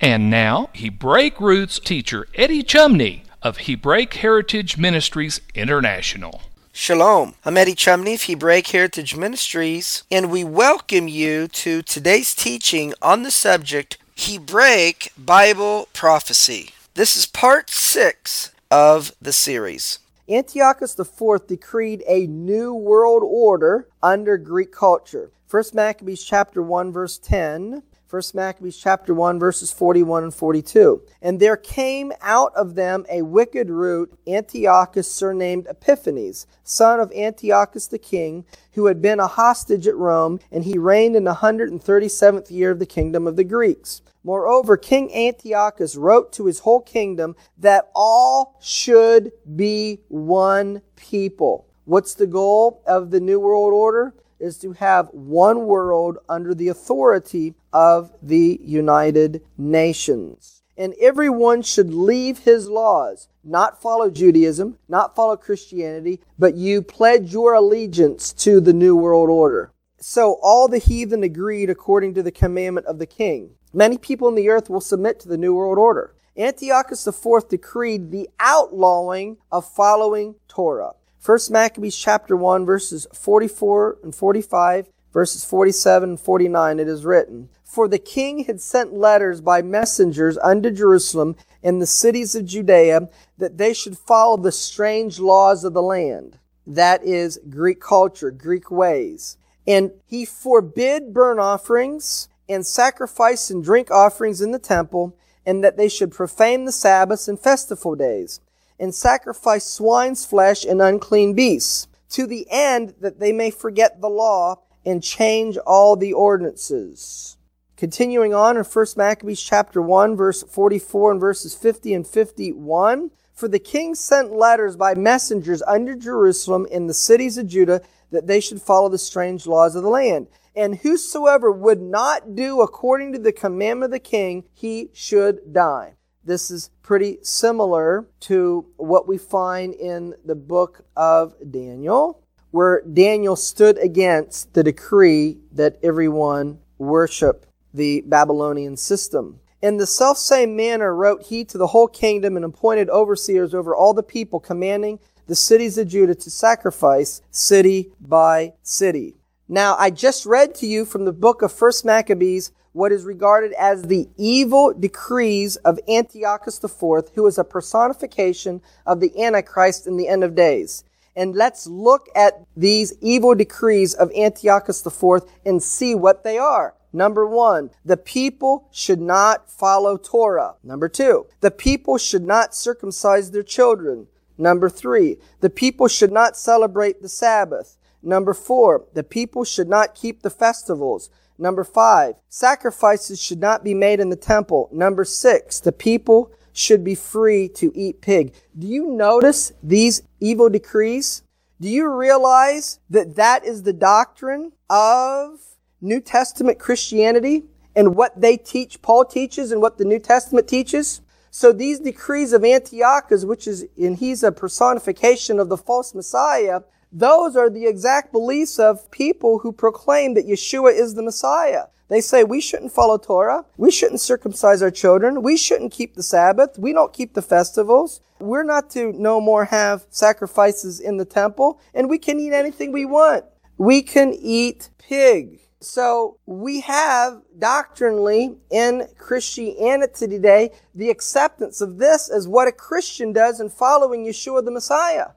And now, Hebraic roots teacher Eddie Chumney of Hebraic Heritage Ministries International. Shalom. I'm Eddie Chumney of Hebraic Heritage Ministries, and we welcome you to today's teaching on the subject Hebraic Bible Prophecy. This is part six of the series. Antiochus IV decreed a new world order under Greek culture. 1 Maccabees chapter 1 verse 10 1 Maccabees chapter 1 verses 41 and 42. And there came out of them a wicked root, Antiochus surnamed Epiphanes, son of Antiochus the king, who had been a hostage at Rome, and he reigned in the 137th year of the kingdom of the Greeks. Moreover, King Antiochus wrote to his whole kingdom that all should be one people. What's the goal of the New World Order? Is to have one world under the authority of the United Nations. And everyone should leave his laws, not follow Judaism, not follow Christianity, but you pledge your allegiance to the New World Order. So all the heathen agreed according to the commandment of the king. Many people in the earth will submit to the New World Order. Antiochus IV decreed the outlawing of following Torah. 1 Maccabees chapter 1 verses 44 and 45, verses 47 and 49 it is written, For the king had sent letters by messengers unto Jerusalem and the cities of Judea that they should follow the strange laws of the land. That is Greek culture, Greek ways. And he forbid burnt offerings and sacrifice and drink offerings in the temple, and that they should profane the Sabbaths and festival days and sacrifice swine's flesh and unclean beasts, to the end that they may forget the law and change all the ordinances. Continuing on in 1 Maccabees chapter 1 verse 44 and verses 50 and 51, for the king sent letters by messengers unto Jerusalem in the cities of Judah that they should follow the strange laws of the land. And whosoever would not do according to the commandment of the king, he should die. This is pretty similar to what we find in the book of Daniel, where Daniel stood against the decree that everyone worship the Babylonian system. In the selfsame manner wrote he to the whole kingdom and appointed overseers over all the people, commanding the cities of Judah to sacrifice city by city. Now, I just read to you from the book of First Maccabees what is regarded as the evil decrees of Antiochus IV, who is a personification of the Antichrist in the end of days. And let's look at these evil decrees of Antiochus IV and see what they are. Number one, the people should not follow Torah. Number two, the people should not circumcise their children. Number three, the people should not celebrate the Sabbath. Number four, the people should not keep the festivals. Number five, sacrifices should not be made in the temple. Number six, the people should be free to eat pig. Do you notice these evil decrees? Do you realize that that is the doctrine of New Testament Christianity and what they teach, Paul teaches and what the New Testament teaches? So these decrees of Antiochus, which is, and he's a personification of the false Messiah, those are the exact beliefs of people who proclaim that Yeshua is the Messiah. They say we shouldn't follow Torah. We shouldn't circumcise our children. We shouldn't keep the Sabbath. We don't keep the festivals. We're not to no more have sacrifices in the temple and we can eat anything we want. We can eat pig. So we have doctrinally in Christianity today the acceptance of this as what a Christian does in following Yeshua the Messiah.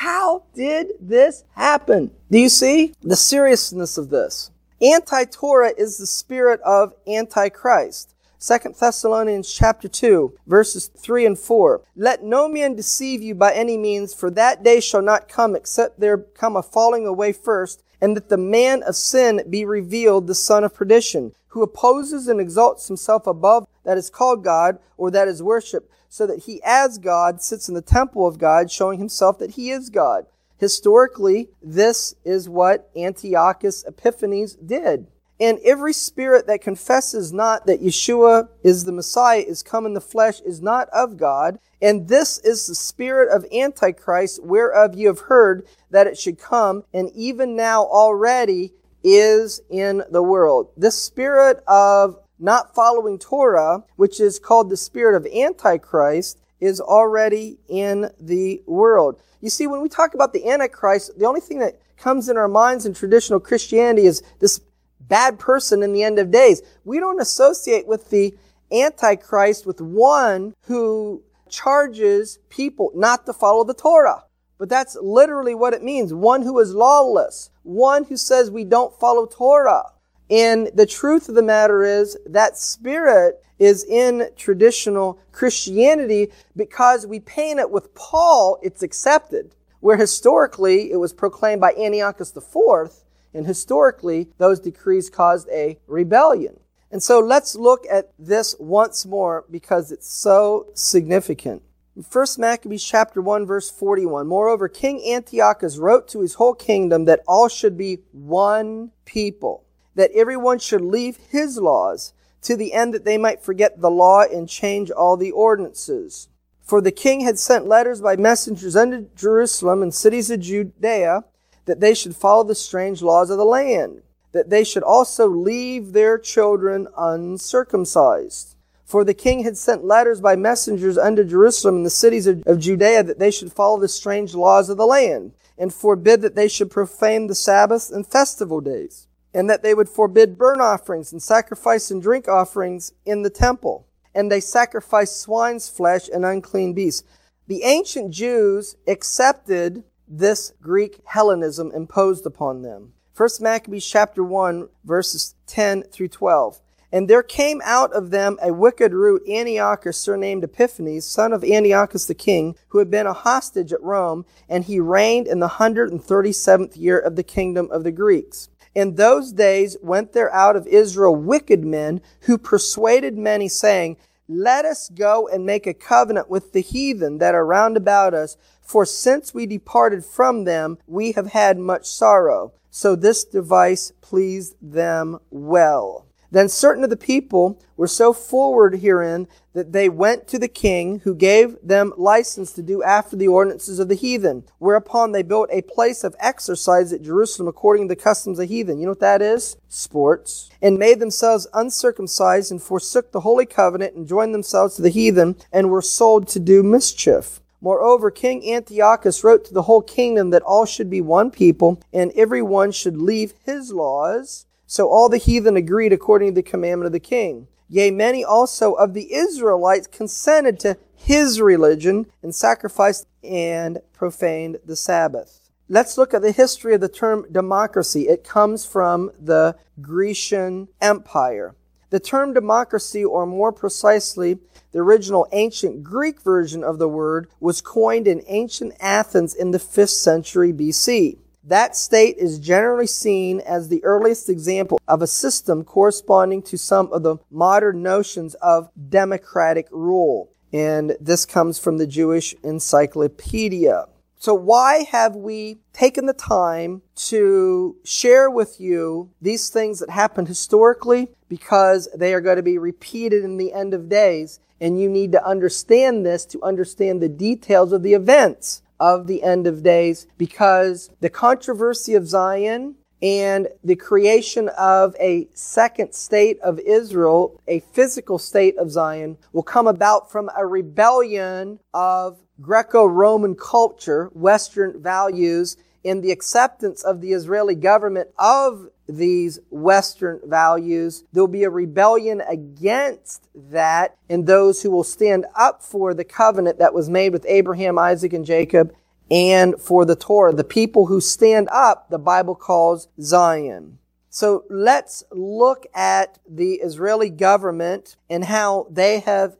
How did this happen? Do you see the seriousness of this? Anti-Torah is the spirit of Antichrist. 2 Thessalonians chapter 2, verses 3 and 4. Let no man deceive you by any means, for that day shall not come except there come a falling away first, and that the man of sin be revealed, the son of perdition, who opposes and exalts himself above that is called God or that is worship, so that he as God sits in the temple of God, showing himself that he is God. Historically, this is what Antiochus Epiphanes did. And every spirit that confesses not that Yeshua is the Messiah, is come in the flesh, is not of God. And this is the spirit of Antichrist, whereof you have heard that it should come, and even now already is in the world. This spirit of not following Torah, which is called the spirit of Antichrist, is already in the world. You see, when we talk about the Antichrist, the only thing that comes in our minds in traditional Christianity is this bad person in the end of days. We don't associate with the Antichrist with one who charges people not to follow the Torah. But that's literally what it means. One who is lawless. One who says we don't follow Torah. And the truth of the matter is that spirit is in traditional Christianity because we paint it with Paul, it's accepted. Where historically it was proclaimed by Antiochus IV, and historically those decrees caused a rebellion. And so let's look at this once more because it's so significant. First Maccabees chapter 1 verse 41. Moreover, King Antiochus wrote to his whole kingdom that all should be one people that everyone should leave his laws to the end that they might forget the law and change all the ordinances. For the king had sent letters by messengers unto Jerusalem and cities of Judea that they should follow the strange laws of the land, that they should also leave their children uncircumcised. For the king had sent letters by messengers unto Jerusalem and the cities of, of Judea that they should follow the strange laws of the land, and forbid that they should profane the Sabbath and festival days and that they would forbid burnt offerings and sacrifice and drink offerings in the temple. And they sacrificed swine's flesh and unclean beasts. The ancient Jews accepted this Greek Hellenism imposed upon them. First Maccabees chapter 1 verses 10 through 12. And there came out of them a wicked root, Antiochus, surnamed Epiphanes, son of Antiochus the king, who had been a hostage at Rome, and he reigned in the hundred and thirty seventh year of the kingdom of the Greeks. In those days went there out of Israel wicked men who persuaded many, saying, Let us go and make a covenant with the heathen that are round about us, for since we departed from them, we have had much sorrow. So this device pleased them well. Then certain of the people were so forward herein that they went to the king, who gave them license to do after the ordinances of the heathen. Whereupon they built a place of exercise at Jerusalem according to the customs of heathen. You know what that is? Sports. And made themselves uncircumcised and forsook the holy covenant and joined themselves to the heathen and were sold to do mischief. Moreover, King Antiochus wrote to the whole kingdom that all should be one people and every one should leave his laws so all the heathen agreed according to the commandment of the king. Yea, many also of the Israelites consented to his religion and sacrificed and profaned the Sabbath. Let's look at the history of the term democracy. It comes from the Grecian Empire. The term democracy, or more precisely, the original ancient Greek version of the word, was coined in ancient Athens in the 5th century BC. That state is generally seen as the earliest example of a system corresponding to some of the modern notions of democratic rule. And this comes from the Jewish Encyclopedia. So why have we taken the time to share with you these things that happened historically? Because they are going to be repeated in the end of days. And you need to understand this to understand the details of the events of the end of days because the controversy of Zion and the creation of a second state of Israel, a physical state of Zion, will come about from a rebellion of Greco-Roman culture, Western values, in the acceptance of the Israeli government of these Western values. There'll be a rebellion against that and those who will stand up for the covenant that was made with Abraham, Isaac, and Jacob and for the Torah. The people who stand up, the Bible calls Zion. So let's look at the Israeli government and how they have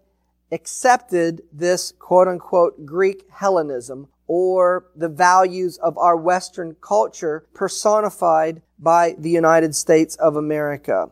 accepted this quote unquote Greek Hellenism or the values of our Western culture personified by the United States of America.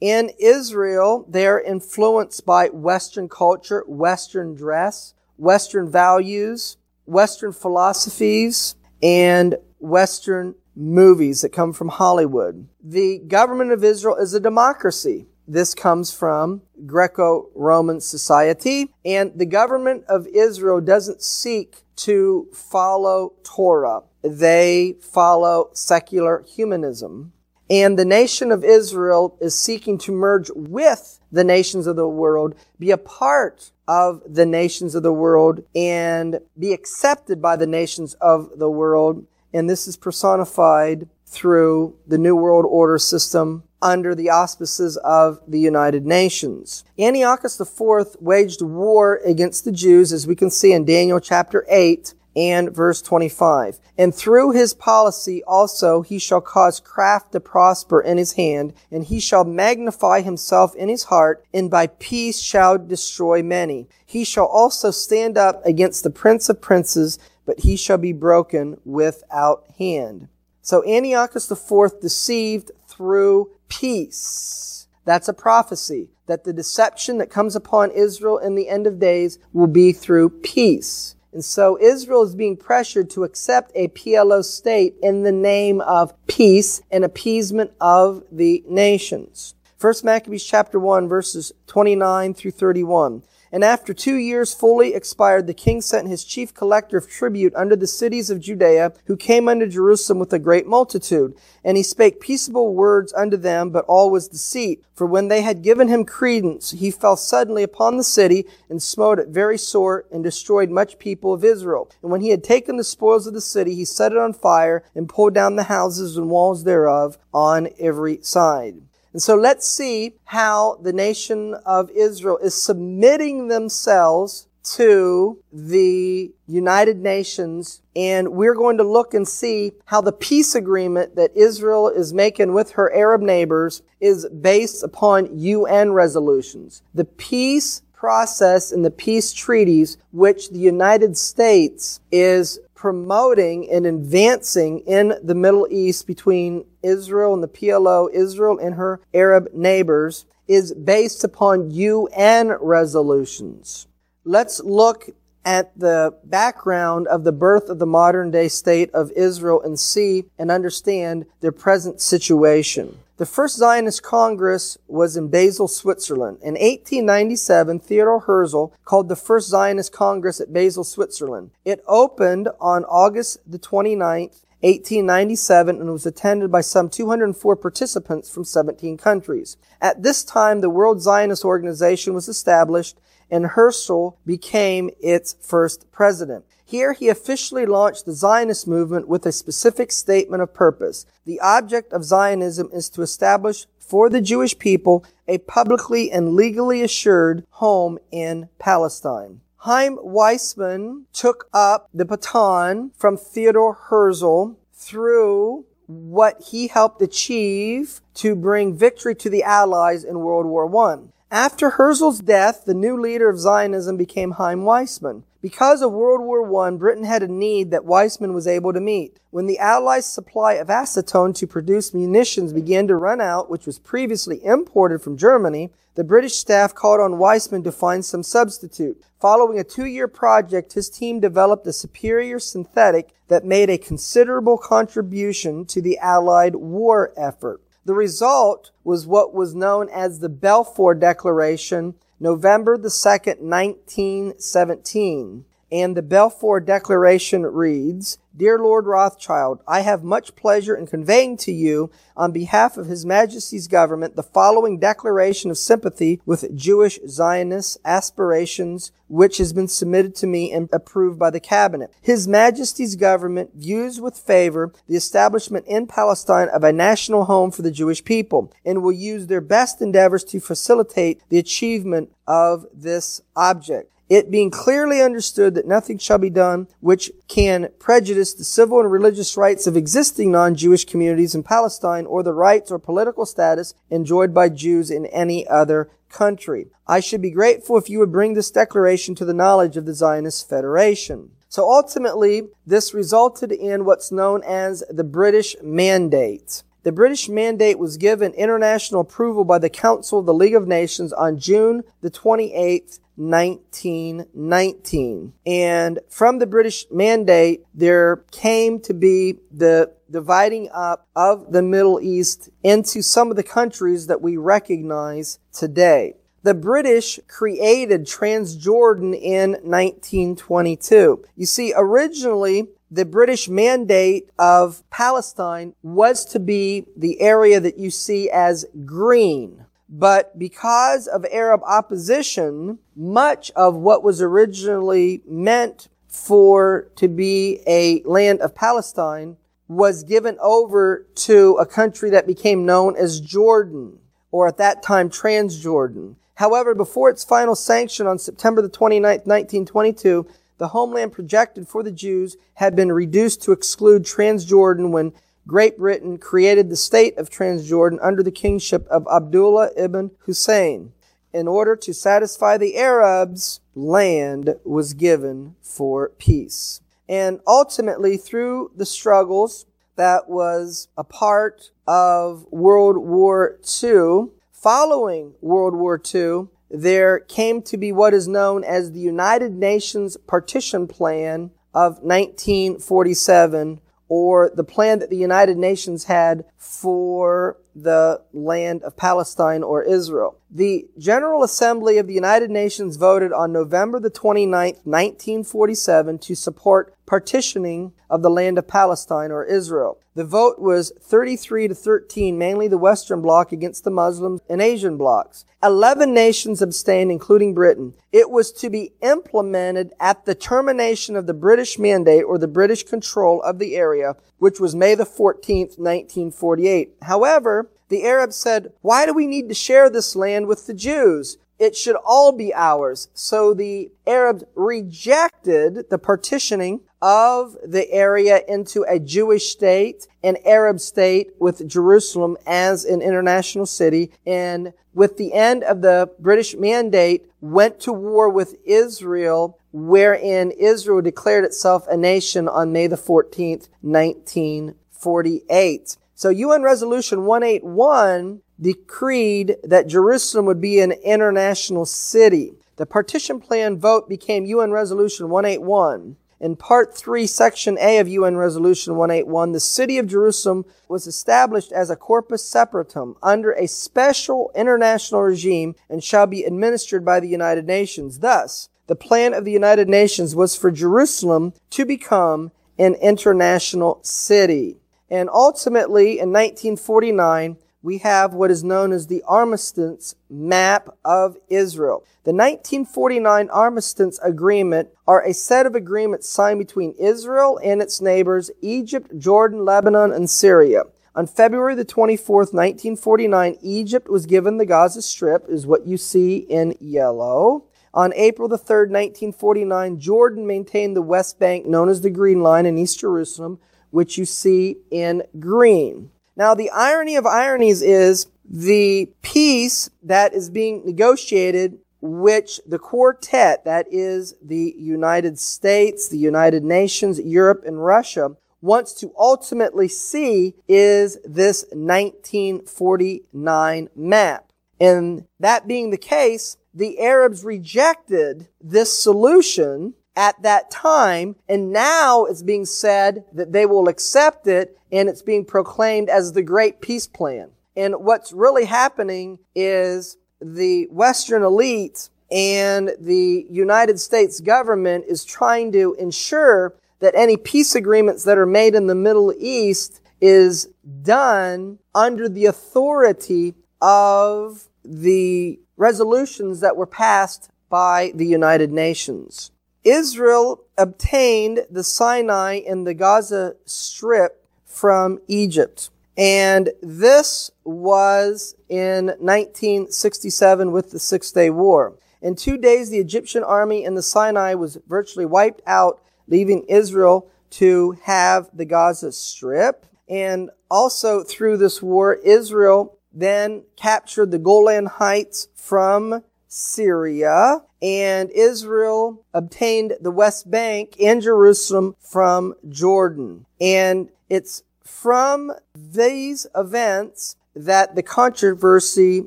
In Israel, they're influenced by Western culture, Western dress, Western values, Western philosophies, and Western movies that come from Hollywood. The government of Israel is a democracy. This comes from Greco-Roman society, and the government of Israel doesn't seek to follow Torah. They follow secular humanism. And the nation of Israel is seeking to merge with the nations of the world, be a part of the nations of the world, and be accepted by the nations of the world. And this is personified through the New World Order system under the auspices of the United Nations. Antiochus IV waged war against the Jews, as we can see in Daniel chapter 8, and verse 25. And through his policy also he shall cause craft to prosper in his hand, and he shall magnify himself in his heart, and by peace shall destroy many. He shall also stand up against the prince of princes, but he shall be broken without hand. So Antiochus IV deceived through peace. That's a prophecy that the deception that comes upon Israel in the end of days will be through peace. And so Israel is being pressured to accept a PLO state in the name of peace and appeasement of the nations. First Maccabees chapter 1 verses 29 through 31. And after two years fully expired, the king sent his chief collector of tribute unto the cities of Judea, who came unto Jerusalem with a great multitude. And he spake peaceable words unto them, but all was deceit. For when they had given him credence, he fell suddenly upon the city, and smote it very sore, and destroyed much people of Israel. And when he had taken the spoils of the city, he set it on fire, and pulled down the houses and walls thereof on every side. And so let's see how the nation of Israel is submitting themselves to the United Nations. And we're going to look and see how the peace agreement that Israel is making with her Arab neighbors is based upon UN resolutions. The peace process and the peace treaties which the United States is promoting and advancing in the Middle East between Israel and the PLO, Israel and her Arab neighbors, is based upon UN resolutions. Let's look at the background of the birth of the modern day state of Israel and see and understand their present situation. The first Zionist Congress was in Basel, Switzerland. In 1897, Theodor Herzl called the first Zionist Congress at Basel, Switzerland. It opened on August the 29th, 1897 and was attended by some 204 participants from 17 countries. At this time, the World Zionist Organization was established and Herzl became its first president. Here he officially launched the Zionist movement with a specific statement of purpose. The object of Zionism is to establish for the Jewish people a publicly and legally assured home in Palestine. Chaim Weizmann took up the baton from Theodor Herzl through what he helped achieve to bring victory to the Allies in World War I. After Herzl's death, the new leader of Zionism became Chaim Weizmann. Because of World War I, Britain had a need that Weizmann was able to meet. When the Allies' supply of acetone to produce munitions began to run out, which was previously imported from Germany, the British staff called on Weizmann to find some substitute. Following a two-year project, his team developed a superior synthetic that made a considerable contribution to the Allied war effort. The result was what was known as the Balfour Declaration, November the 2nd, 1917. And the Balfour Declaration reads, Dear Lord Rothschild, I have much pleasure in conveying to you, on behalf of His Majesty's government, the following declaration of sympathy with Jewish Zionist aspirations, which has been submitted to me and approved by the Cabinet. His Majesty's government views with favor the establishment in Palestine of a national home for the Jewish people, and will use their best endeavors to facilitate the achievement of this object. It being clearly understood that nothing shall be done which can prejudice the civil and religious rights of existing non-Jewish communities in Palestine or the rights or political status enjoyed by Jews in any other country. I should be grateful if you would bring this declaration to the knowledge of the Zionist Federation. So ultimately, this resulted in what's known as the British Mandate. The British mandate was given international approval by the Council of the League of Nations on June the 28th, 1919. And from the British mandate, there came to be the dividing up of the Middle East into some of the countries that we recognize today. The British created Transjordan in 1922. You see, originally, the British mandate of Palestine was to be the area that you see as green. But because of Arab opposition, much of what was originally meant for to be a land of Palestine was given over to a country that became known as Jordan, or at that time Transjordan. However, before its final sanction on September the 29th, 1922, the homeland projected for the Jews had been reduced to exclude Transjordan when Great Britain created the state of Transjordan under the kingship of Abdullah ibn Hussein. In order to satisfy the Arabs, land was given for peace. And ultimately, through the struggles that was a part of World War II, following World War II, there came to be what is known as the United Nations Partition Plan of 1947, or the plan that the United Nations had for the land of Palestine or Israel. The General Assembly of the United Nations voted on November the 29th, 1947 to support partitioning of the land of Palestine or Israel. The vote was 33 to 13, mainly the Western Bloc against the Muslims and Asian blocs. 11 nations abstained, including Britain. It was to be implemented at the termination of the British mandate or the British control of the area, which was May the 14th, 1948. However, the Arabs said, why do we need to share this land with the Jews? It should all be ours. So the Arabs rejected the partitioning of the area into a Jewish state, an Arab state with Jerusalem as an international city. And with the end of the British mandate, went to war with Israel, wherein Israel declared itself a nation on May the 14th, 1948. So UN Resolution 181 decreed that Jerusalem would be an international city. The partition plan vote became UN Resolution 181. In Part 3, Section A of UN Resolution 181, the city of Jerusalem was established as a corpus separatum under a special international regime and shall be administered by the United Nations. Thus, the plan of the United Nations was for Jerusalem to become an international city. And ultimately, in 1949, we have what is known as the Armistice Map of Israel. The 1949 Armistice Agreement are a set of agreements signed between Israel and its neighbors, Egypt, Jordan, Lebanon, and Syria. On February the 24th, 1949, Egypt was given the Gaza Strip, is what you see in yellow. On April the 3rd, 1949, Jordan maintained the West Bank known as the Green Line in East Jerusalem, which you see in green. Now, the irony of ironies is the peace that is being negotiated, which the quartet, that is the United States, the United Nations, Europe, and Russia, wants to ultimately see is this 1949 map. And that being the case, the Arabs rejected this solution at that time, and now it's being said that they will accept it, and it's being proclaimed as the Great Peace Plan. And what's really happening is the Western elite and the United States government is trying to ensure that any peace agreements that are made in the Middle East is done under the authority of the resolutions that were passed by the United Nations. Israel obtained the Sinai and the Gaza Strip from Egypt. And this was in 1967 with the Six Day War. In two days, the Egyptian army in the Sinai was virtually wiped out, leaving Israel to have the Gaza Strip. And also through this war, Israel then captured the Golan Heights from Syria, and Israel obtained the West Bank and Jerusalem from Jordan. And it's from these events that the controversy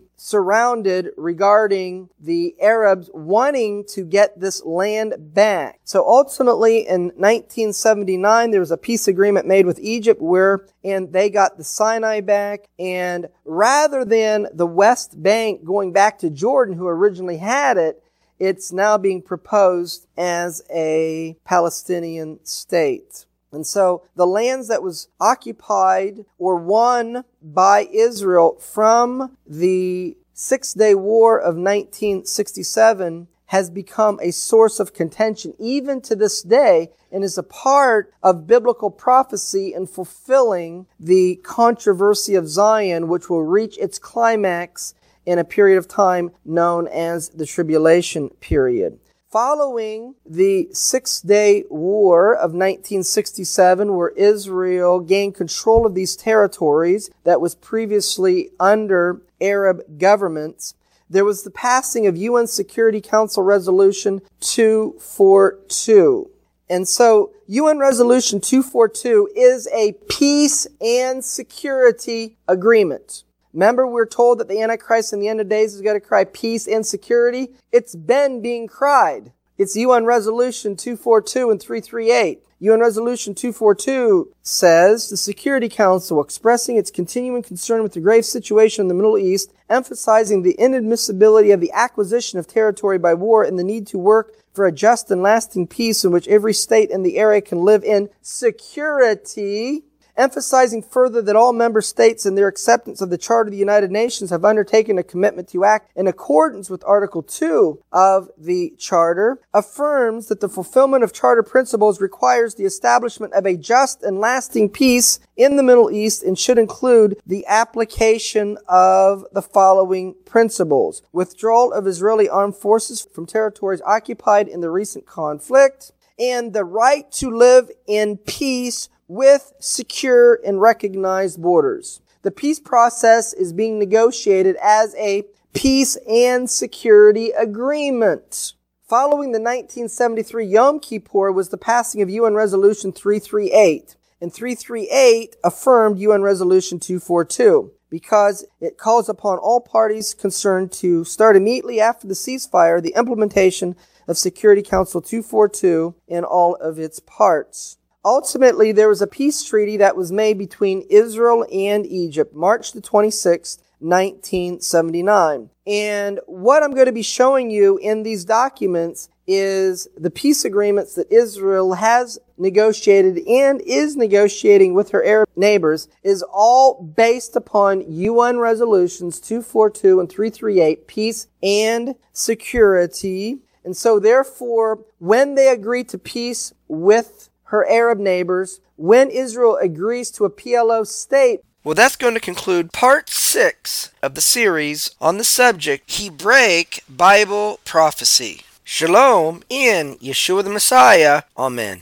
surrounded regarding the Arabs wanting to get this land back. So ultimately in 1979 there was a peace agreement made with Egypt where and they got the Sinai back and rather than the West Bank going back to Jordan who originally had it it's now being proposed as a Palestinian state. And so the lands that was occupied or won by Israel from the Six Day War of 1967 has become a source of contention even to this day and is a part of biblical prophecy in fulfilling the controversy of Zion, which will reach its climax in a period of time known as the tribulation period. Following the Six Day War of 1967, where Israel gained control of these territories that was previously under Arab governments, there was the passing of UN Security Council Resolution 242. And so UN Resolution 242 is a peace and security agreement. Remember, we're told that the Antichrist in the end of days is going to cry peace and security. It's been being cried. It's UN Resolution 242 and 338. UN Resolution 242 says the Security Council, expressing its continuing concern with the grave situation in the Middle East, emphasizing the inadmissibility of the acquisition of territory by war and the need to work for a just and lasting peace in which every state in the area can live in security, emphasizing further that all member states in their acceptance of the Charter of the United Nations have undertaken a commitment to act in accordance with Article 2 of the Charter, affirms that the fulfillment of Charter principles requires the establishment of a just and lasting peace in the Middle East and should include the application of the following principles. Withdrawal of Israeli armed forces from territories occupied in the recent conflict, and the right to live in peace with secure and recognized borders. The peace process is being negotiated as a peace and security agreement. Following the 1973 Yom Kippur was the passing of UN Resolution 338. And 338 affirmed UN Resolution 242 because it calls upon all parties concerned to start immediately after the ceasefire the implementation of Security Council 242 in all of its parts. Ultimately, there was a peace treaty that was made between Israel and Egypt, March the 26th, 1979. And what I'm going to be showing you in these documents is the peace agreements that Israel has negotiated and is negotiating with her Arab neighbors is all based upon UN resolutions 242 and 338, peace and security. And so therefore, when they agree to peace with her Arab neighbors when Israel agrees to a PLO state. Well, that's going to conclude part six of the series on the subject Hebraic Bible prophecy. Shalom in Yeshua the Messiah. Amen.